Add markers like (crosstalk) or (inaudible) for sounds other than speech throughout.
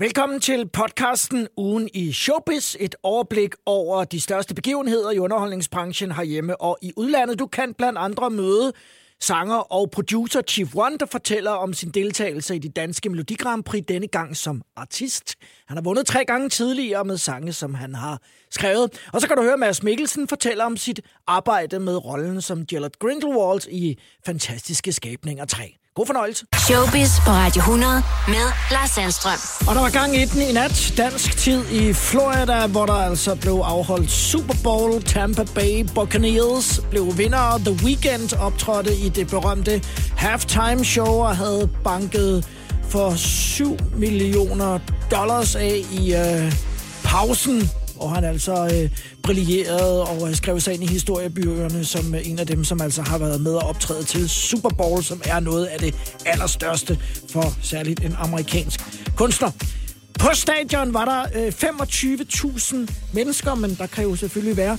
Velkommen til podcasten Ugen i Showbiz. Et overblik over de største begivenheder i underholdningsbranchen herhjemme og i udlandet. Du kan blandt andre møde sanger og producer Chief One, der fortæller om sin deltagelse i de danske Melodi Grand Prix denne gang som artist. Han har vundet tre gange tidligere med sange, som han har skrevet. Og så kan du høre Mads Mikkelsen fortælle om sit arbejde med rollen som Gellert Grindelwald i Fantastiske Skabninger 3. God fornøjelse. Showbiz på Radio 100 med Lars Sandstrøm. Og der var gang i den i nat, dansk tid i Florida, hvor der altså blev afholdt Super Bowl. Tampa Bay Buccaneers blev vinder. The Weeknd optrådte i det berømte halftime show og havde banket for 7 millioner dollars af i øh, pausen og han altså øh, brillerede og øh, skrev sig ind i historiebøgerne som øh, en af dem, som altså har været med at optræde til Super Bowl, som er noget af det allerstørste for særligt en amerikansk kunstner. På stadion var der øh, 25.000 mennesker, men der kan jo selvfølgelig være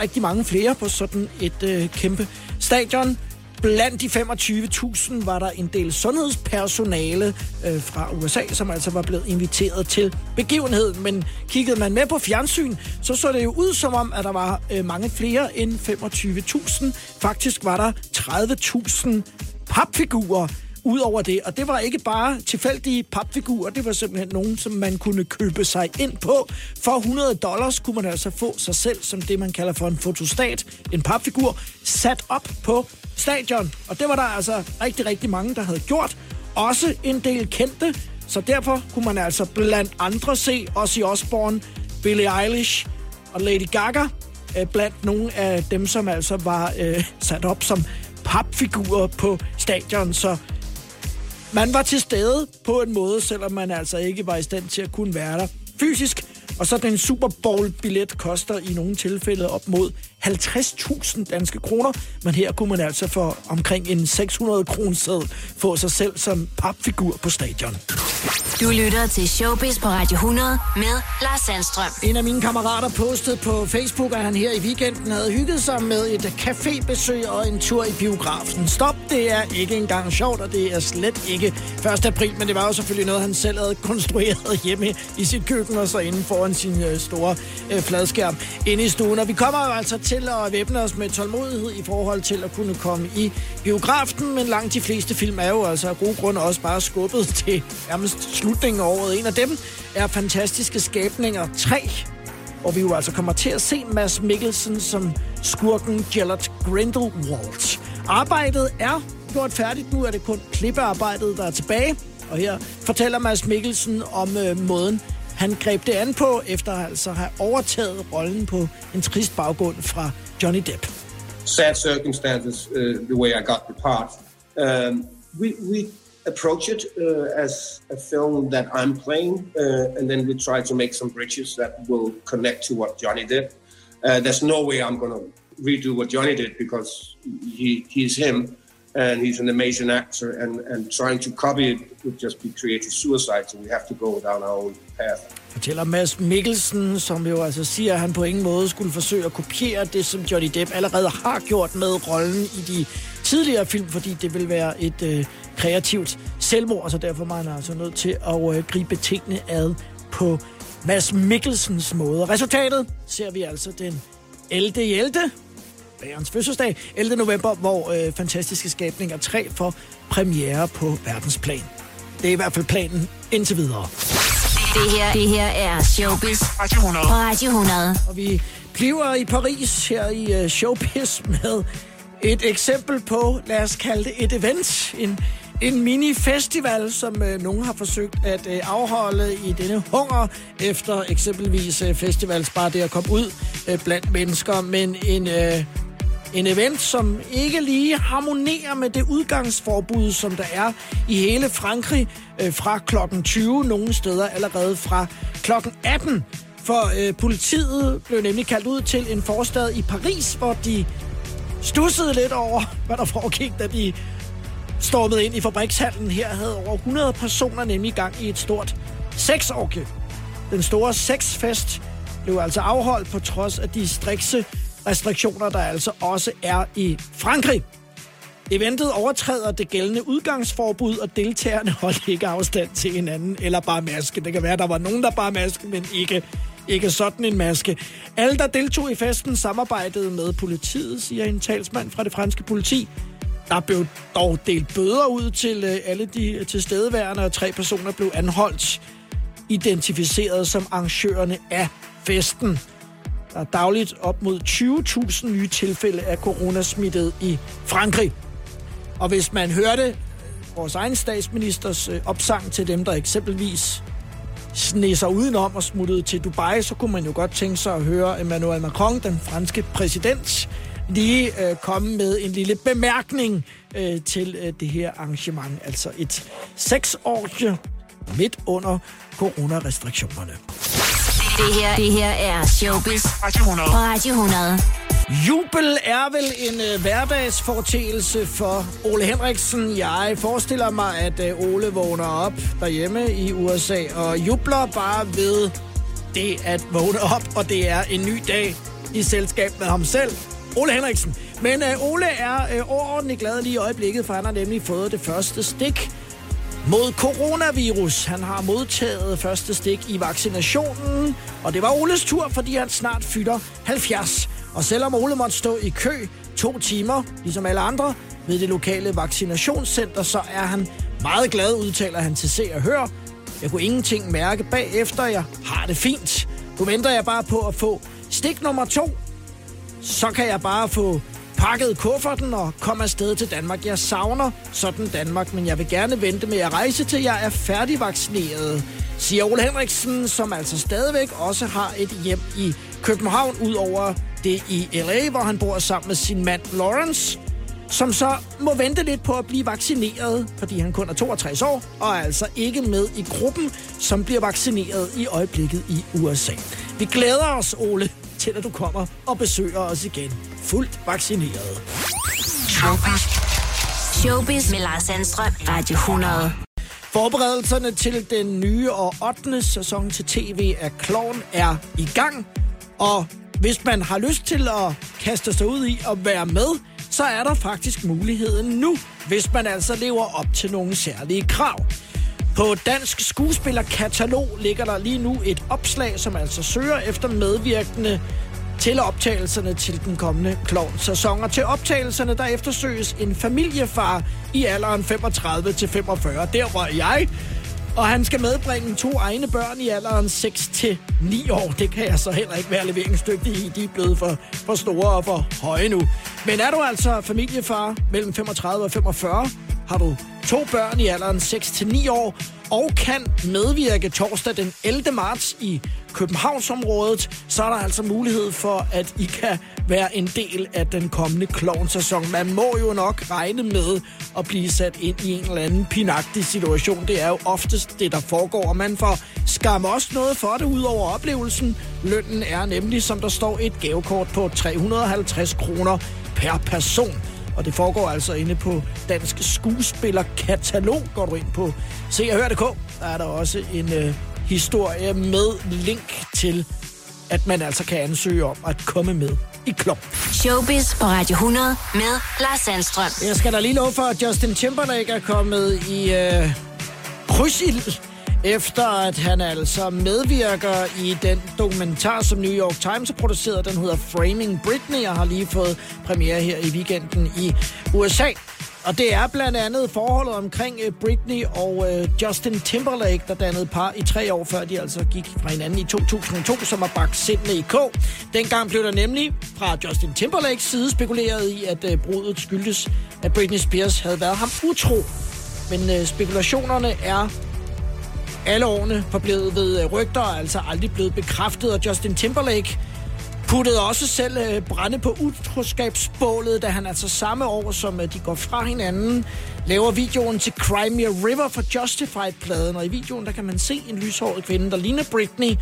rigtig mange flere på sådan et øh, kæmpe stadion. Blandt de 25.000 var der en del sundhedspersonale øh, fra USA, som altså var blevet inviteret til begivenheden. Men kiggede man med på fjernsyn, så så det jo ud som om, at der var øh, mange flere end 25.000. Faktisk var der 30.000 papfigurer ud over det. Og det var ikke bare tilfældige papfigurer, det var simpelthen nogen, som man kunne købe sig ind på. For 100 dollars kunne man altså få sig selv som det, man kalder for en fotostat, en papfigur, sat op på stadion. Og det var der altså rigtig, rigtig mange, der havde gjort. Også en del kendte, så derfor kunne man altså blandt andre se Ozzy Osbourne, Billie Eilish og Lady Gaga øh, blandt nogle af dem, som altså var øh, sat op som papfigurer på stadion. Så man var til stede på en måde, selvom man altså ikke var i stand til at kunne være der fysisk. Og så den Super Bowl-billet koster i nogle tilfælde op mod 50.000 danske kroner, men her kunne man altså for omkring en 600 kroner få sig selv som papfigur på stadion. Du lytter til Showbiz på Radio 100 med Lars Sandstrøm. En af mine kammerater postede på Facebook, at han her i weekenden havde hygget sig med et cafébesøg og en tur i biografen. Stop, det er ikke engang sjovt, og det er slet ikke 1. april, men det var jo selvfølgelig noget, han selv havde konstrueret (laughs) hjemme i sit køkken og så inden foran sin øh, store øh, fladskærm inde i stuen. Og vi kommer jo altså til at væbne os med tålmodighed i forhold til at kunne komme i biografen, men langt de fleste film er jo altså af gode grunde også bare skubbet (laughs) til nærmest slutningen af året. En af dem er Fantastiske Skabninger 3, hvor vi jo altså kommer til at se Mads Mikkelsen som skurken Gellert Grindelwald. Arbejdet er gjort færdigt. Nu er det kun klippearbejdet, der er tilbage. Og her fortæller Mads Mikkelsen om øh, måden, han greb det an på, efter altså at have overtaget rollen på en trist baggrund fra Johnny Depp. Sad circumstances, uh, the way I got the part. Um, we, we approach it uh, as a film that I'm playing, uh, and then we try to make some bridges that will connect to what Johnny did. Uh, there's no way I'm going to redo what Johnny did because he, he's him and he's an amazing actor, and, and trying to copy it would just be creative suicide, so we have to go down our own path. Fortæller Mads Mikkelsen, som jo altså siger, at han på ingen måde skulle forsøge at kopiere det, som Johnny Depp allerede har gjort med rollen i de tidligere film, fordi det vil være et øh, kreativt selvmord, så derfor er man altså nødt til at øh, gribe tingene ad på Mads Mikkelsens måde. Resultatet ser vi altså den 11. 11 bærens fødselsdag, 11. november, hvor øh, Fantastiske Skabninger 3 får premiere på verdensplan. Det er i hvert fald planen indtil videre. Det her, det her er Showbiz Radio 100. på Radio 100. Og vi bliver i Paris her i uh, Showbiz med et eksempel på, lad os kalde det et event, en, en mini-festival, som uh, nogen har forsøgt at uh, afholde i denne hunger, efter eksempelvis uh, festivals bare det at komme ud uh, blandt mennesker, men en... Uh, en event, som ikke lige harmonerer med det udgangsforbud, som der er i hele Frankrig øh, fra klokken 20, nogle steder allerede fra klokken 18. For øh, politiet blev nemlig kaldt ud til en forstad i Paris, hvor de stussede lidt over, (laughs) hvad der foregik, da de stormede ind i fabrikshallen. Her havde over 100 personer nemlig gang i et stort sexorgie. Den store sexfest blev altså afholdt på trods af de strikse restriktioner, der altså også er i Frankrig. Eventet overtræder det gældende udgangsforbud, og deltagerne holdt ikke afstand til hinanden, eller bare maske. Det kan være, at der var nogen, der bare maske, men ikke, ikke sådan en maske. Alle, der deltog i festen, samarbejdede med politiet, siger en talsmand fra det franske politi. Der blev dog delt bøder ud til øh, alle de tilstedeværende, og tre personer blev anholdt, identificeret som arrangørerne af festen. Der er dagligt op mod 20.000 nye tilfælde af coronasmittet i Frankrig. Og hvis man hørte vores egen statsministers øh, opsang til dem, der eksempelvis sne sig udenom og smuttede til Dubai, så kunne man jo godt tænke sig at høre Emmanuel Macron, den franske præsident, lige øh, komme med en lille bemærkning øh, til øh, det her arrangement. Altså et seksårige midt under coronarestriktionerne. Det her, det her er Showbiz på Radio 100. Jubel er vel en øh, hverdagsfortælelse for Ole Henriksen. Jeg forestiller mig, at øh, Ole vågner op derhjemme i USA og jubler bare ved det at vågne op, og det er en ny dag i selskab med ham selv. Ole Henriksen. Men øh, Ole er øh, overordentligt glad lige i øjeblikket, for han har nemlig fået det første stik mod coronavirus. Han har modtaget første stik i vaccinationen, og det var Oles tur, fordi han snart fylder 70. Og selvom Ole måtte stå i kø to timer, ligesom alle andre, ved det lokale vaccinationscenter, så er han meget glad, udtaler han til Se og Hør. Jeg kunne ingenting mærke bagefter, jeg har det fint. Nu venter jeg bare på at få stik nummer to. Så kan jeg bare få pakkede kufferten og kom afsted til Danmark. Jeg savner sådan Danmark, men jeg vil gerne vente med at rejse til jeg er færdigvaccineret, siger Ole Henriksen, som altså stadigvæk også har et hjem i København, ud over det i LA, hvor han bor sammen med sin mand Lawrence, som så må vente lidt på at blive vaccineret, fordi han kun er 62 år, og er altså ikke med i gruppen, som bliver vaccineret i øjeblikket i USA. Vi glæder os, Ole, til at du kommer og besøger os igen, fuldt vaccineret. Showbiz med Lars Sandstrøm. Radio 100. Forberedelserne til den nye og 8. sæson til tv af Klovn er i gang, og hvis man har lyst til at kaste sig ud i at være med, så er der faktisk muligheden nu, hvis man altså lever op til nogle særlige krav. På Dansk Skuespillerkatalog ligger der lige nu et opslag, som altså søger efter medvirkende til optagelserne til den kommende klovn-sæson. Og til optagelserne, der eftersøges en familiefar i alderen 35 til 45. Der var jeg, og han skal medbringe to egne børn i alderen 6 til 9 år. Det kan jeg så heller ikke være leveringsdygtig i. De er blevet for, for store og for høje nu. Men er du altså familiefar mellem 35 og 45, har du to børn i alderen 6 til 9 år, og kan medvirke torsdag den 11. marts i Københavnsområdet, så er der altså mulighed for, at I kan være en del af den kommende klovnsæson. Man må jo nok regne med at blive sat ind i en eller anden pinagtig situation. Det er jo oftest det, der foregår, og man får skam også noget for det ud over oplevelsen. Lønnen er nemlig, som der står, et gavekort på 350 kroner per person. Og det foregår altså inde på Dansk Skuespillerkatalog. Går du ind på Se og Hør.dk, der er der også en øh, historie med link til, at man altså kan ansøge om at komme med i klub. Showbiz på Radio 100 med Lars Sandstrøm. Jeg skal da lige love for, at Justin Timberlake er kommet i øh, krydsild efter at han altså medvirker i den dokumentar, som New York Times har produceret. Den hedder Framing Britney og har lige fået premiere her i weekenden i USA. Og det er blandt andet forholdet omkring øh, Britney og øh, Justin Timberlake, der dannede par i tre år før de altså gik fra hinanden i 2002, som har bagt sindene i kog. Dengang blev der nemlig fra Justin Timberlakes side spekuleret i, at øh, brudet skyldtes, at Britney Spears havde været ham utro. Men spekulationerne er alle årene forblevet ved øh, rygter, og altså aldrig blevet bekræftet, og Justin Timberlake puttede også selv øh, brænde på utroskabsbålet, da han altså samme år, som øh, de går fra hinanden, laver videoen til Cry Me a River for Justified-pladen. Og i videoen, der kan man se en lyshåret kvinde, der ligner Britney,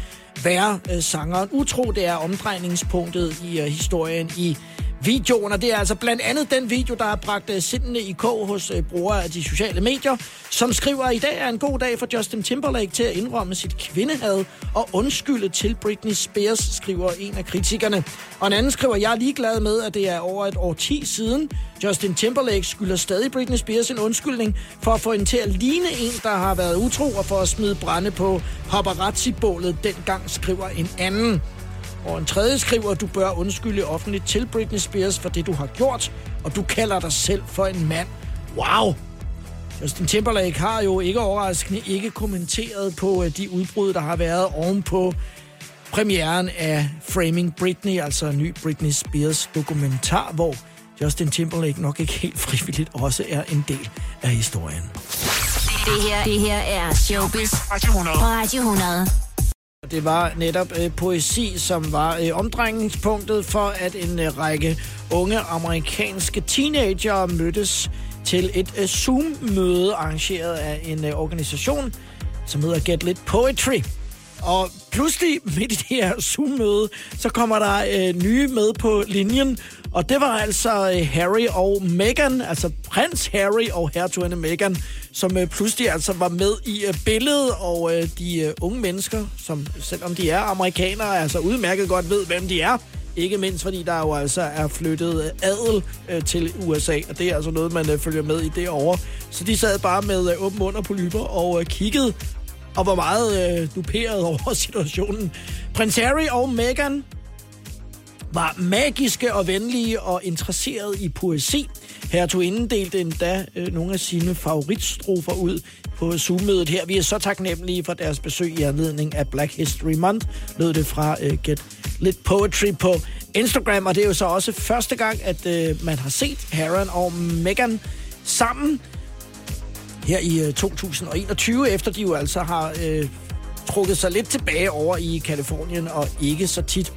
være øh, sangeren utro. Det er omdrejningspunktet i øh, historien i videoen, og det er altså blandt andet den video, der har bragt øh, sindene i kog hos øh, brugere af de sociale medier, som skriver, at i dag er en god dag for Justin Timberlake til at indrømme sit kvindehad og undskylde til Britney Spears, skriver en af kritikerne. Og en anden skriver, jeg er ligeglad med, at det er over et år 10 siden. Justin Timberlake skylder stadig Britney Spears en undskyldning for at få hende til at ligne en, der har været utro og for at smide brænde på paparazzi-bålet dengang, skriver en anden. Og en tredje skriver, at du bør undskylde offentligt til Britney Spears for det, du har gjort, og du kalder dig selv for en mand. Wow! Justin Timberlake har jo ikke overraskende ikke kommenteret på øh, de udbrud, der har været ovenpå premieren af Framing Britney, altså en ny Britney Spears dokumentar, hvor Justin Timberlake nok ikke helt (laughs) frivilligt også er en del af historien. Det her, det her er Showbiz på Radio 100. Det var netop øh, poesi, som var øh, omdrejningspunktet for, at en øh, række unge amerikanske teenager mødtes til et øh, Zoom-møde arrangeret af en øh, organisation, som hedder Get Lit Poetry. Og pludselig midt i det her Zoom-møde, så kommer der øh, nye med på linjen, og det var altså øh, Harry og Meghan, altså prins Harry og hertuginde Meghan, som øh, pludselig altså var med i øh, billedet, og øh, de øh, unge mennesker, som selvom de er amerikanere, altså udmærket godt ved, hvem de er, ikke mindst fordi der jo altså er flyttet øh, adel øh, til USA, og det er altså noget, man øh, følger med i derovre. Så de sad bare med øh, åben mund og polyper og øh, kiggede og var meget øh, duperet (laughs) over situationen. Prins Harry og Meghan var magiske og venlige og interesseret i poesi. Hertuginden delte endda øh, nogle af sine favoritstrofer ud på Zoom-mødet her. Vi er så taknemmelige for deres besøg i anledning af Black History Month, lød det fra øh, Get Lit Poetry på Instagram, og det er jo så også første gang, at øh, man har set Harry og Meghan sammen her i øh, 2021, efter de jo altså har øh, trukket sig lidt tilbage over i Kalifornien og ikke så tit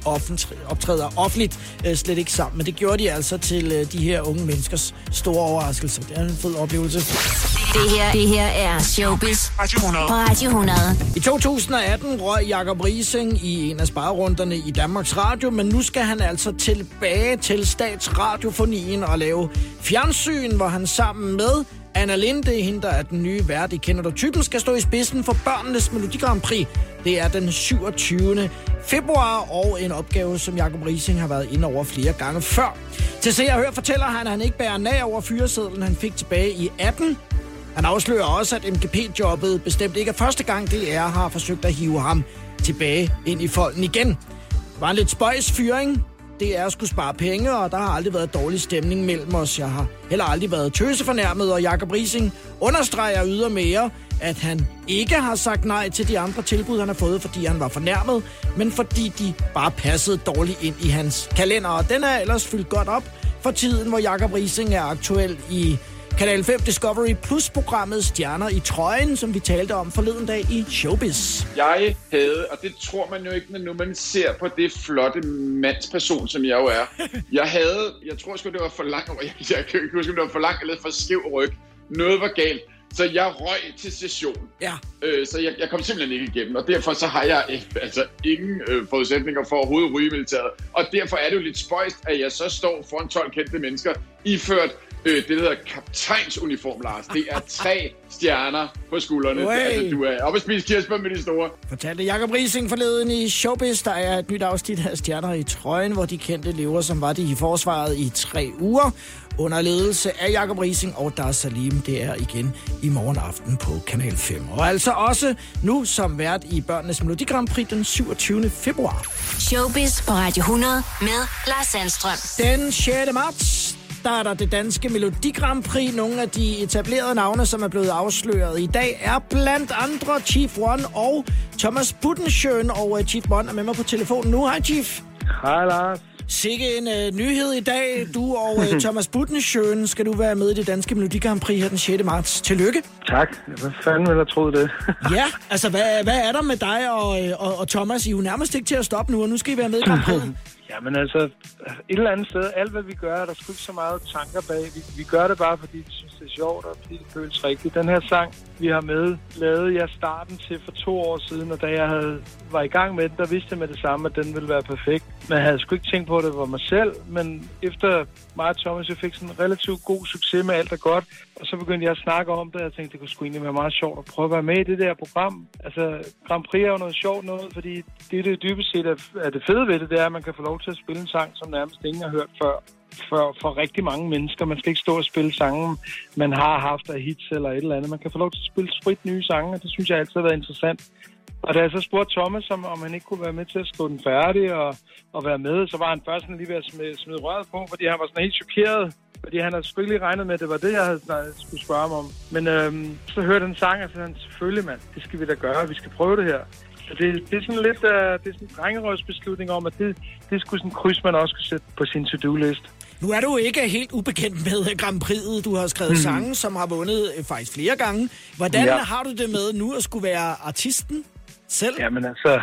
optræder offentligt, øh, slet ikke sammen. Men det gjorde de altså til øh, de her unge menneskers store overraskelse. Det er en fed oplevelse. Det her, det her er Showbiz på Radio 100. I 2018 røg Jakob Rising i en af sparerunderne i Danmarks Radio, men nu skal han altså tilbage til Statsradiofonien og lave fjernsyn, hvor han sammen med Anna Linde, hende der er den nye vært i Kender du typen, skal stå i spidsen for børnenes Melodi Grand Prix. Det er den 27. februar, og en opgave, som Jakob Rising har været inde over flere gange før. Til se og hør fortæller han, at han ikke bærer nag over fyresedlen, han fik tilbage i 18. Han afslører også, at MGP-jobbet bestemt ikke er første gang, DR har forsøgt at hive ham tilbage ind i folden igen. Det var en lidt spøjs fyring det er at skulle spare penge, og der har aldrig været dårlig stemning mellem os. Jeg har heller aldrig været tøsefornærmet, og Jakob Rising understreger ydermere, at han ikke har sagt nej til de andre tilbud, han har fået, fordi han var fornærmet, men fordi de bare passede dårligt ind i hans kalender. Og den er ellers fyldt godt op for tiden, hvor Jakob Rising er aktuel i Kanal 5 Discovery Plus-programmet Stjerner i trøjen, som vi talte om forleden dag i Showbiz. Jeg havde, og det tror man jo ikke, når nu man ser på det flotte mandsperson, som jeg jo er. Jeg havde, jeg tror sgu, det var for langt, jeg, jeg kan ikke huske, om det var for langt eller for skæv ryg. Noget var galt. Så jeg røg til session. Ja. Øh, så jeg, jeg kom simpelthen ikke igennem, og derfor så har jeg øh, altså ingen øh, forudsætninger for overhovedet at ryge i militæret. Og derfor er det jo lidt spøjst, at jeg så står foran 12 kendte mennesker, iført øh, det, der hedder kaptajnsuniform, Lars. Det er tre (laughs) stjerner på skuldrene. Ui. Altså, du er oppe at spise kirsebær med de store. Fortalte Jakob Rising forleden i Showbiz, der er et nyt afsnit af Stjerner i trøjen, hvor de kendte lever, som var de i forsvaret i tre uger, under ledelse af Jakob Rising og Dar Salim. Det er igen i morgen aften på Kanal 5. Og altså også nu som vært i Børnenes Melodi Grand Prix den 27. februar. Showbiz på Radio 100 med Lars Sandstrøm. Den 6. marts starter det danske Melodi Grand Prix. Nogle af de etablerede navne, som er blevet afsløret i dag, er blandt andre Chief One og Thomas Budensjøen. Og uh, Chief One er med mig på telefonen nu. Hej Chief. Hej Lars. Sikke en uh, nyhed i dag. Du og uh, (laughs) Thomas Budensjøen skal du være med i det danske Melodi Grand Prix her den 6. marts. Tillykke. Tak. Hvad fanden ville jeg troet det? (laughs) Ja, altså hvad, hvad er der med dig og, øh, og, og Thomas? I er jo nærmest ikke til at stoppe nu, og nu skal I være med i Grand Prix. Jamen altså, et eller andet sted, alt hvad vi gør, der skulle ikke så meget tanker bag. Vi, vi gør det bare, fordi vi synes, det er sjovt, og fordi det føles rigtigt. Den her sang, vi har med, lavede jeg starten til for to år siden, og da jeg havde, var i gang med den, der vidste jeg med det samme, at den ville være perfekt. Men jeg havde sgu ikke tænkt på, at det var mig selv. Men efter mig og Thomas, jeg fik sådan en relativt god succes med alt er godt. Og så begyndte jeg at snakke om det, og jeg tænkte, det kunne sgu egentlig være meget sjovt at prøve at være med i det der program. Altså, Grand Prix er jo noget sjovt noget, fordi det det dybest set er, er det fede ved det, det er, at man kan få lov til at spille en sang, som nærmest ingen har hørt før for, for rigtig mange mennesker. Man skal ikke stå og spille sange, man har haft af hits eller et eller andet. Man kan få lov til at spille sprit nye sange, og det synes jeg altid har været interessant. Og da jeg så spurgte Thomas, om, om han ikke kunne være med til at skrive den færdig og, og være med, så var han først lige ved at smide, smide røret på, fordi han var sådan helt chokeret. Fordi han havde selvfølgelig regnet med, at det var det, jeg havde snart skulle spørge ham om. Men øhm, så hørte han sang, og så han, selvfølgelig mand, det skal vi da gøre, vi skal prøve det her. Så det, det er sådan lidt uh, det er sådan en drengerøvsbeslutning om, at det, det skulle sådan en kryds, man også skal sætte på sin to-do-list. Nu er du ikke helt ubekendt med Grand Prix'et. Du har skrevet mm. sange, som har vundet øh, faktisk flere gange. Hvordan ja. har du det med nu at skulle være artisten selv? Jamen altså,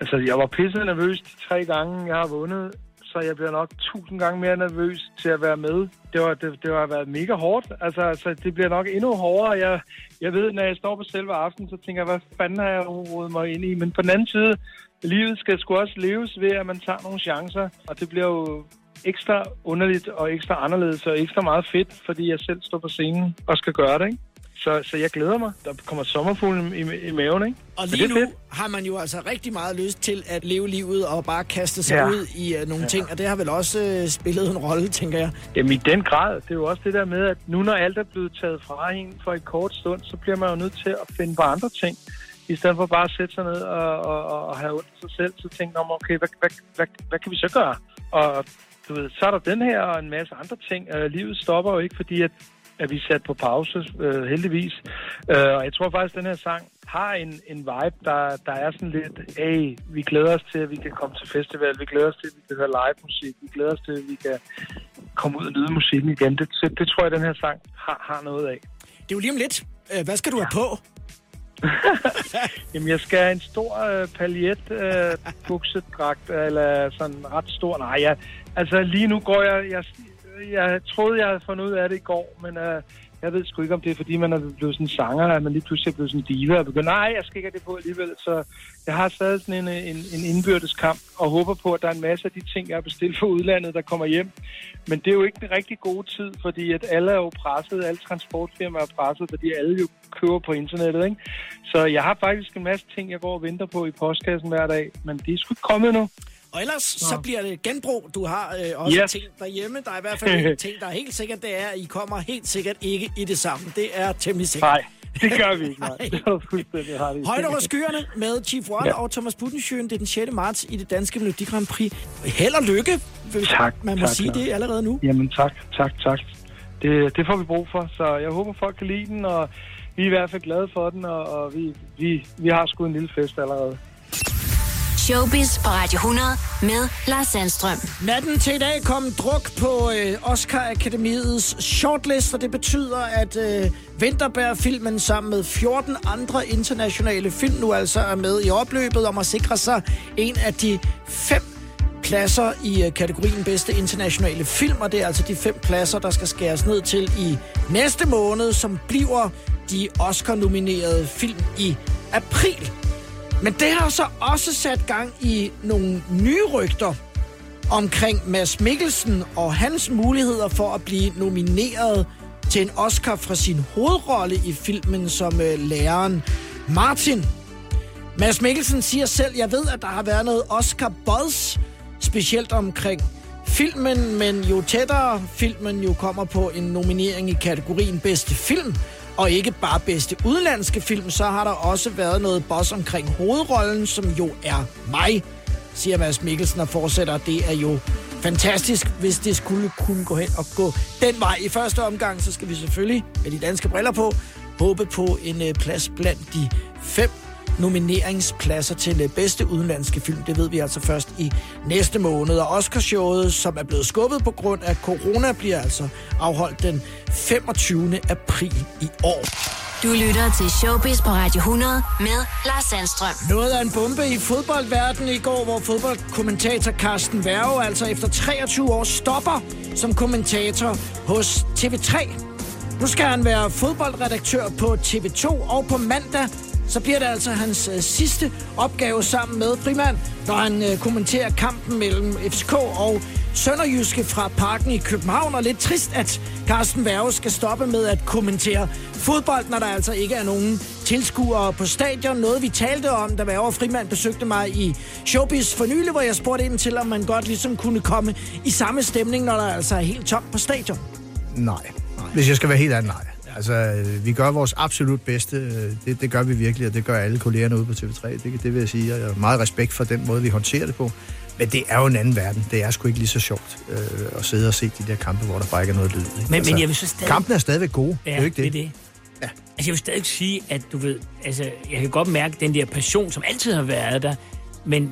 altså jeg var pisse nervøs de tre gange, jeg har vundet. Så jeg bliver nok tusind gange mere nervøs til at være med. Det, var, det, det har været mega hårdt. Altså, altså, det bliver nok endnu hårdere. Jeg, jeg ved, når jeg står på selve aften, så tænker jeg, hvad fanden har jeg rodet mig ind i? Men på den anden side, livet skal sgu også leves ved, at man tager nogle chancer. Og det bliver jo ekstra underligt og ekstra anderledes og ekstra meget fedt, fordi jeg selv står på scenen og skal gøre det, ikke? Så, så jeg glæder mig. Der kommer sommerfuglen i, i maven, ikke? Og lige nu fedt. har man jo altså rigtig meget lyst til at leve livet og bare kaste sig ja. ud i uh, nogle ja. ting, og det har vel også uh, spillet en rolle, tænker jeg. Jamen i den grad. Det er jo også det der med, at nu når alt er blevet taget fra en for et kort stund, så bliver man jo nødt til at finde på andre ting. I stedet for bare at sætte sig ned og, og, og have ondt sig selv, så tænker man, okay, hvad, hvad, hvad, hvad kan vi så gøre? Og du ved, så er der den her og en masse andre ting. Uh, livet stopper jo ikke, fordi at, at vi er sat på pause, uh, heldigvis. Uh, og jeg tror faktisk, at den her sang har en, en vibe, der, der er sådan lidt, hey, vi glæder os til, at vi kan komme til festival, vi glæder os til, at vi kan høre live musik, vi glæder os til, at vi kan komme ud og nyde musikken igen. Det, det, det tror jeg, den her sang har, har noget af. Det er jo lige om lidt. Hvad skal du ja. have på? (laughs) Jamen, jeg skal have en stor øh, paljet øh, buksedragt, eller sådan ret stor. Nej, jeg, altså lige nu går jeg, jeg... Jeg troede, jeg havde fundet ud af det i går, men øh, jeg ved sgu ikke, om det er, fordi man er blevet sådan en sanger, at man lige pludselig er blevet sådan en diva og begynder, nej, jeg skal ikke have det på alligevel. Så jeg har stadig sådan en, en, en indbyrdes kamp og håber på, at der er en masse af de ting, jeg har bestilt for udlandet, der kommer hjem. Men det er jo ikke den rigtig gode tid, fordi at alle er jo presset, alle transportfirmaer er presset, fordi alle jo køber på internettet. Ikke? Så jeg har faktisk en masse ting, jeg går og venter på i postkassen hver dag, men det er sgu ikke kommet nu. Og ellers ja. så bliver det genbrug. Du har øh, også yes. ting derhjemme. Der er i hvert fald en (laughs) ting, der er helt sikkert, det er, at I kommer helt sikkert ikke i det samme. Det er temmelig sikkert. Nej, det gør vi ikke. Nej. (laughs) Har Højt over skyerne med Chief One ja. og Thomas Budensjøen. Det er den 6. marts i det danske Melodi Grand Prix. Held og lykke, tak, man må tak, sige tak. det allerede nu. Jamen tak, tak, tak. Det, det får vi brug for, så jeg håber, folk kan lide den, og vi er i hvert fald glade for den, og, og vi, vi, vi har sgu en lille fest allerede. Showbiz på Radio 100 med Lars Sandstrøm. Natten til i dag kom druk på øh, Oscar Akademiets shortlist, og det betyder, at øh, Vinterberg-filmen sammen med 14 andre internationale film nu altså er med i opløbet om at sikre sig en af de fem pladser i øh, kategorien bedste internationale film, og det er altså de fem pladser, der skal skæres ned til i næste måned, som bliver de Oscar-nominerede film i april. Men det har så også sat gang i nogle nye rygter omkring Mads Mikkelsen og hans muligheder for at blive nomineret til en Oscar fra sin hovedrolle i filmen som øh, læreren Martin. Mads Mikkelsen siger selv, jeg ved, at der har været noget Oscar-buzz, specielt omkring filmen, men jo tættere filmen jo kommer på en nominering i kategorien bedste film, og ikke bare bedste udenlandske film, så har der også været noget boss omkring hovedrollen, som jo er mig, siger Mads Mikkelsen og fortsætter. Det er jo fantastisk, hvis det skulle kunne gå hen og gå den vej. I første omgang, så skal vi selvfølgelig med de danske briller på, håbe på en øh, plads blandt de fem nomineringspladser til øh, bedste udenlandske film. Det ved vi altså først i næste måned. Og Oscarshowet, som er blevet skubbet på grund af corona, bliver altså afholdt den 25. april i år. Du lytter til Showbiz på Radio 100 med Lars Sandstrøm. Noget af en bombe i fodboldverdenen i går, hvor fodboldkommentator Carsten Værge altså efter 23 år stopper som kommentator hos TV3. Nu skal han være fodboldredaktør på TV2, og på mandag så bliver det altså hans øh, sidste opgave sammen med Frimand, når han øh, kommenterer kampen mellem FCK og Sønderjyske fra Parken i København. Og lidt trist, at Carsten Værge skal stoppe med at kommentere fodbold, når der altså ikke er nogen tilskuere på stadion. Noget vi talte om, da Værge og Frimand besøgte mig i Showbiz for nylig, hvor jeg spurgte ind til, om man godt ligesom kunne komme i samme stemning, når der altså er helt tomt på stadion. Nej. Hvis jeg skal være helt ærlig, nej. Altså, øh, vi gør vores absolut bedste. Øh, Det, det gør vi virkelig, og det gør alle kollegerne ude på TV3. Det, det vil jeg sige. og Jeg har meget respekt for den måde, vi håndterer det på. Men det er jo en anden verden. Det er sgu ikke lige så sjovt øh, at sidde og se de der kampe, hvor der bare ikke er noget lyd. Ikke? Men, men jeg vil så stadig... Kampen er stadigvæk gode. Ja, det er jo ikke det. det. det. Ja. Altså, jeg vil stadig sige, at du ved, altså, jeg kan godt mærke den der passion, som altid har været der, men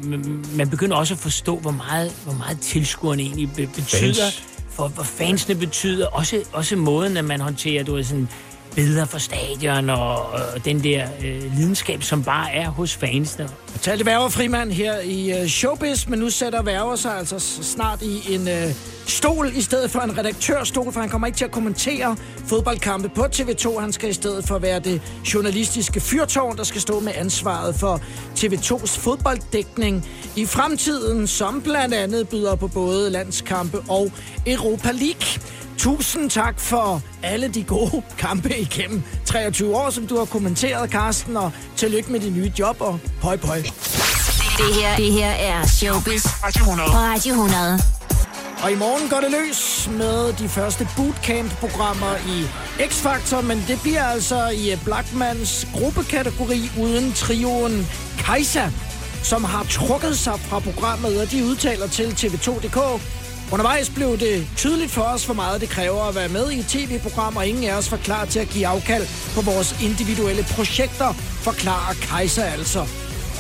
man begynder også at forstå, hvor meget, hvor meget tilskuerne egentlig be- betyder, Fans for hvor fansene betyder, også, også måden, at man håndterer, du ved, sådan billeder fra stadion og, og den der øh, lidenskab, som bare er hos fansene. Jeg talte Værger Frimand her i øh, Showbiz, men nu sætter Værger sig altså snart i en Øh stol i stedet for en redaktørstol, for han kommer ikke til at kommentere fodboldkampe på TV2. Han skal i stedet for være det journalistiske fyrtårn, der skal stå med ansvaret for TV2's fodbolddækning i fremtiden, som blandt andet byder på både landskampe og Europa League. Tusind tak for alle de gode kampe igennem 23 år, som du har kommenteret, Carsten, og tillykke med dit nye job, og pøj pøj. Det her, det her er Showbiz på Radio 100. Og i morgen går det løs med de første bootcamp-programmer i X-Factor, men det bliver altså i Blackmans gruppekategori uden trioen Kaiser, som har trukket sig fra programmet, og de udtaler til TV2.dk. Undervejs blev det tydeligt for os, hvor meget det kræver at være med i et tv-program, og ingen af os var klar til at give afkald på vores individuelle projekter, forklarer Kaiser altså.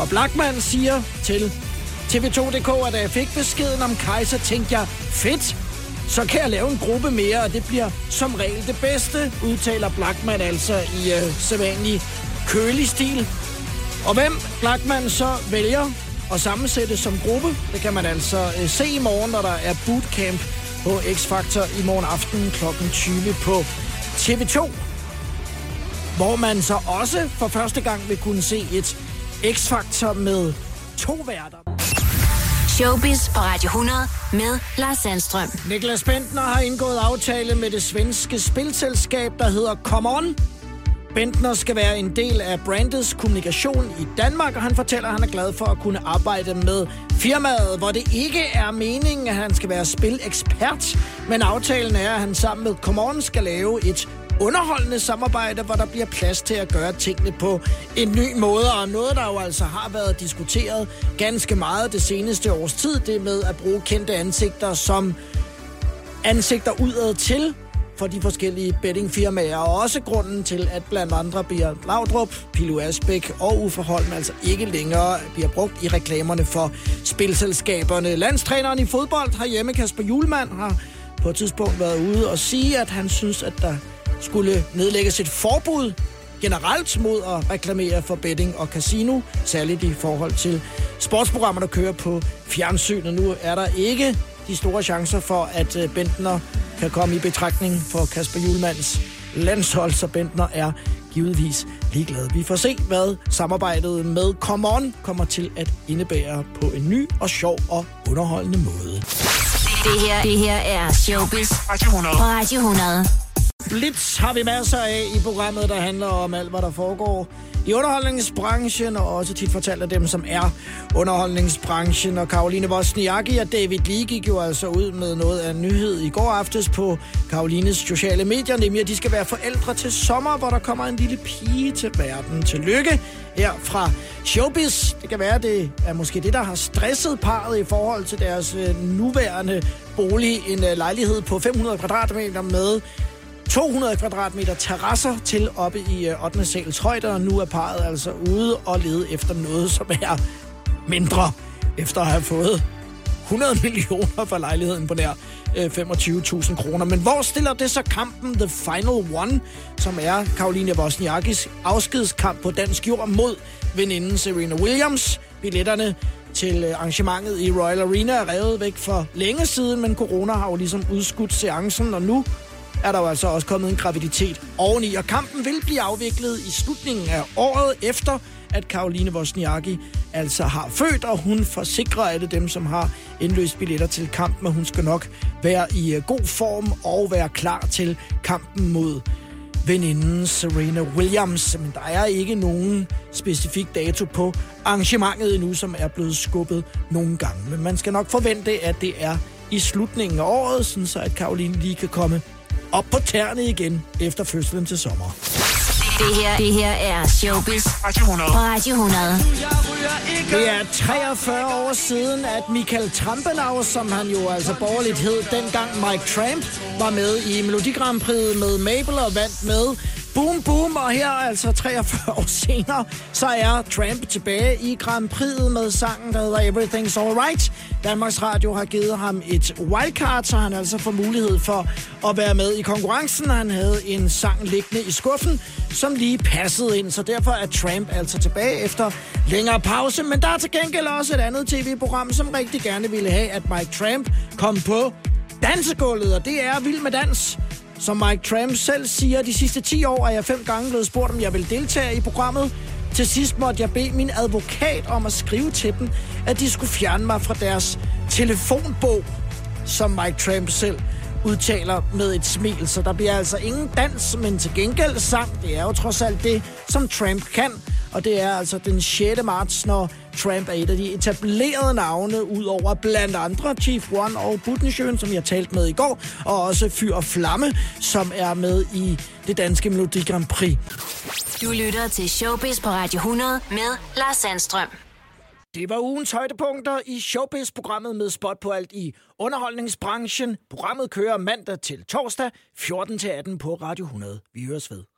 Og Blackman siger til TV2.dk, at da jeg fik beskeden om Kaiser, tænkte jeg, fedt, så kan jeg lave en gruppe mere, og det bliver som regel det bedste, udtaler Blackman altså i øh, sædvanlig kølig stil. Og hvem Blackman så vælger at sammensætte som gruppe, det kan man altså øh, se i morgen, når der er bootcamp på X-Factor i morgen aften kl. 20 på TV2 hvor man så også for første gang vil kunne se et X-Factor med to værter. Showbiz på Radio 100 med Lars Sandstrøm. Niklas Bentner har indgået aftale med det svenske spilselskab, der hedder Come On. Bentner skal være en del af brandets kommunikation i Danmark, og han fortæller, at han er glad for at kunne arbejde med firmaet, hvor det ikke er meningen, at han skal være spilekspert, men aftalen er, at han sammen med Come On skal lave et underholdende samarbejde, hvor der bliver plads til at gøre tingene på en ny måde, og noget, der jo altså har været diskuteret ganske meget det seneste års tid, det med at bruge kendte ansigter som ansigter udad til for de forskellige bettingfirmaer, og også grunden til, at blandt andre bliver Laudrup, Pilu Asbæk og Uffe Holm altså ikke længere bliver brugt i reklamerne for spilselskaberne. Landstræneren i fodbold herhjemme, Kasper Julemand, har på et tidspunkt været ude og sige, at han synes, at der skulle nedlægges et forbud generelt mod at reklamere for betting og casino, særligt i forhold til sportsprogrammer, der kører på fjernsynet. Nu er der ikke de store chancer for, at øh, Bentner kan komme i betragtning for Kasper Julmans landshold, så Bentner er givetvis ligeglad. Vi får se, hvad samarbejdet med Come On kommer til at indebære på en ny og sjov og underholdende måde. Det her, det her er Showbiz på Radio 100. Blitz har vi masser af i programmet, der handler om alt, hvad der foregår i underholdningsbranchen, og også tit fortalt af dem, som er underholdningsbranchen. Og Karoline Wozniacki og David Lee gik jo altså ud med noget af en nyhed i går aftes på Karolines sociale medier, nemlig at de skal være forældre til sommer, hvor der kommer en lille pige til verden. Tillykke her fra Showbiz. Det kan være, det er måske det, der har stresset parret i forhold til deres øh, nuværende bolig. En øh, lejlighed på 500 kvadratmeter med 200 kvadratmeter terrasser til oppe i øh, 8. sals højde, og nu er parret altså ude og lede efter noget, som er mindre, efter at have fået 100 (laughs) millioner for lejligheden på nær øh, 25.000 kroner. Men hvor stiller det så kampen The Final One, som er Karoline Wozniakis afskedskamp på dansk jord mod veninden Serena Williams? Billetterne til øh, arrangementet i Royal Arena er revet væk for længe siden, men corona har jo ligesom udskudt seancen, og nu er der jo altså også kommet en graviditet oveni, og kampen vil blive afviklet i slutningen af året efter, at Karoline Wozniacki altså har født, og hun forsikrer alle dem, som har indløst billetter til kampen, at hun skal nok være i øh, god form og være klar til kampen mod veninden Serena Williams. Men der er ikke nogen specifik dato på arrangementet endnu, som er blevet skubbet nogle gange. Men man skal nok forvente, at det er i slutningen af året, sådan så at Karoline lige kan komme op på tæerne igen efter fødslen til sommer. Det her, det her er Showbiz på Radio 100. Det er 43 år siden, at Michael Trampenau, som han jo altså borgerligt hed dengang Mike Tramp, var med i Melodi Grand Prix med Mabel og vandt med Boom Boom, og her altså 43 år senere, så er Tramp tilbage i Grand Prix'et med sangen, der hedder Everything's Alright. Danmarks Radio har givet ham et wildcard, så han altså får mulighed for at være med i konkurrencen. Han havde en sang liggende i skuffen, som lige passede ind, så derfor er Tramp altså tilbage efter længere pause. Men der er til gengæld også et andet tv-program, som rigtig gerne ville have, at Mike Tramp kom på dansegulvet, og det er Vild med Dans. Som Mike Tram selv siger, de sidste 10 år er jeg fem gange blevet spurgt, om jeg vil deltage i programmet. Til sidst måtte jeg bede min advokat om at skrive til dem, at de skulle fjerne mig fra deres telefonbog, som Mike Tramp selv udtaler med et smil. Så der bliver altså ingen dans, men til gengæld sang. Det er jo trods alt det, som Trump kan. Og det er altså den 6. marts, når Trump er et af de etablerede navne, ud over blandt andre Chief One og Buttenschøn, som jeg talte med i går, og også Fyr og Flamme, som er med i det danske Melodi Grand Prix. Du lytter til Showbiz på Radio 100 med Lars Sandstrøm. Det var ugens højdepunkter i Showbiz-programmet med spot på alt i underholdningsbranchen. Programmet kører mandag til torsdag, 14-18 på Radio 100. Vi høres ved.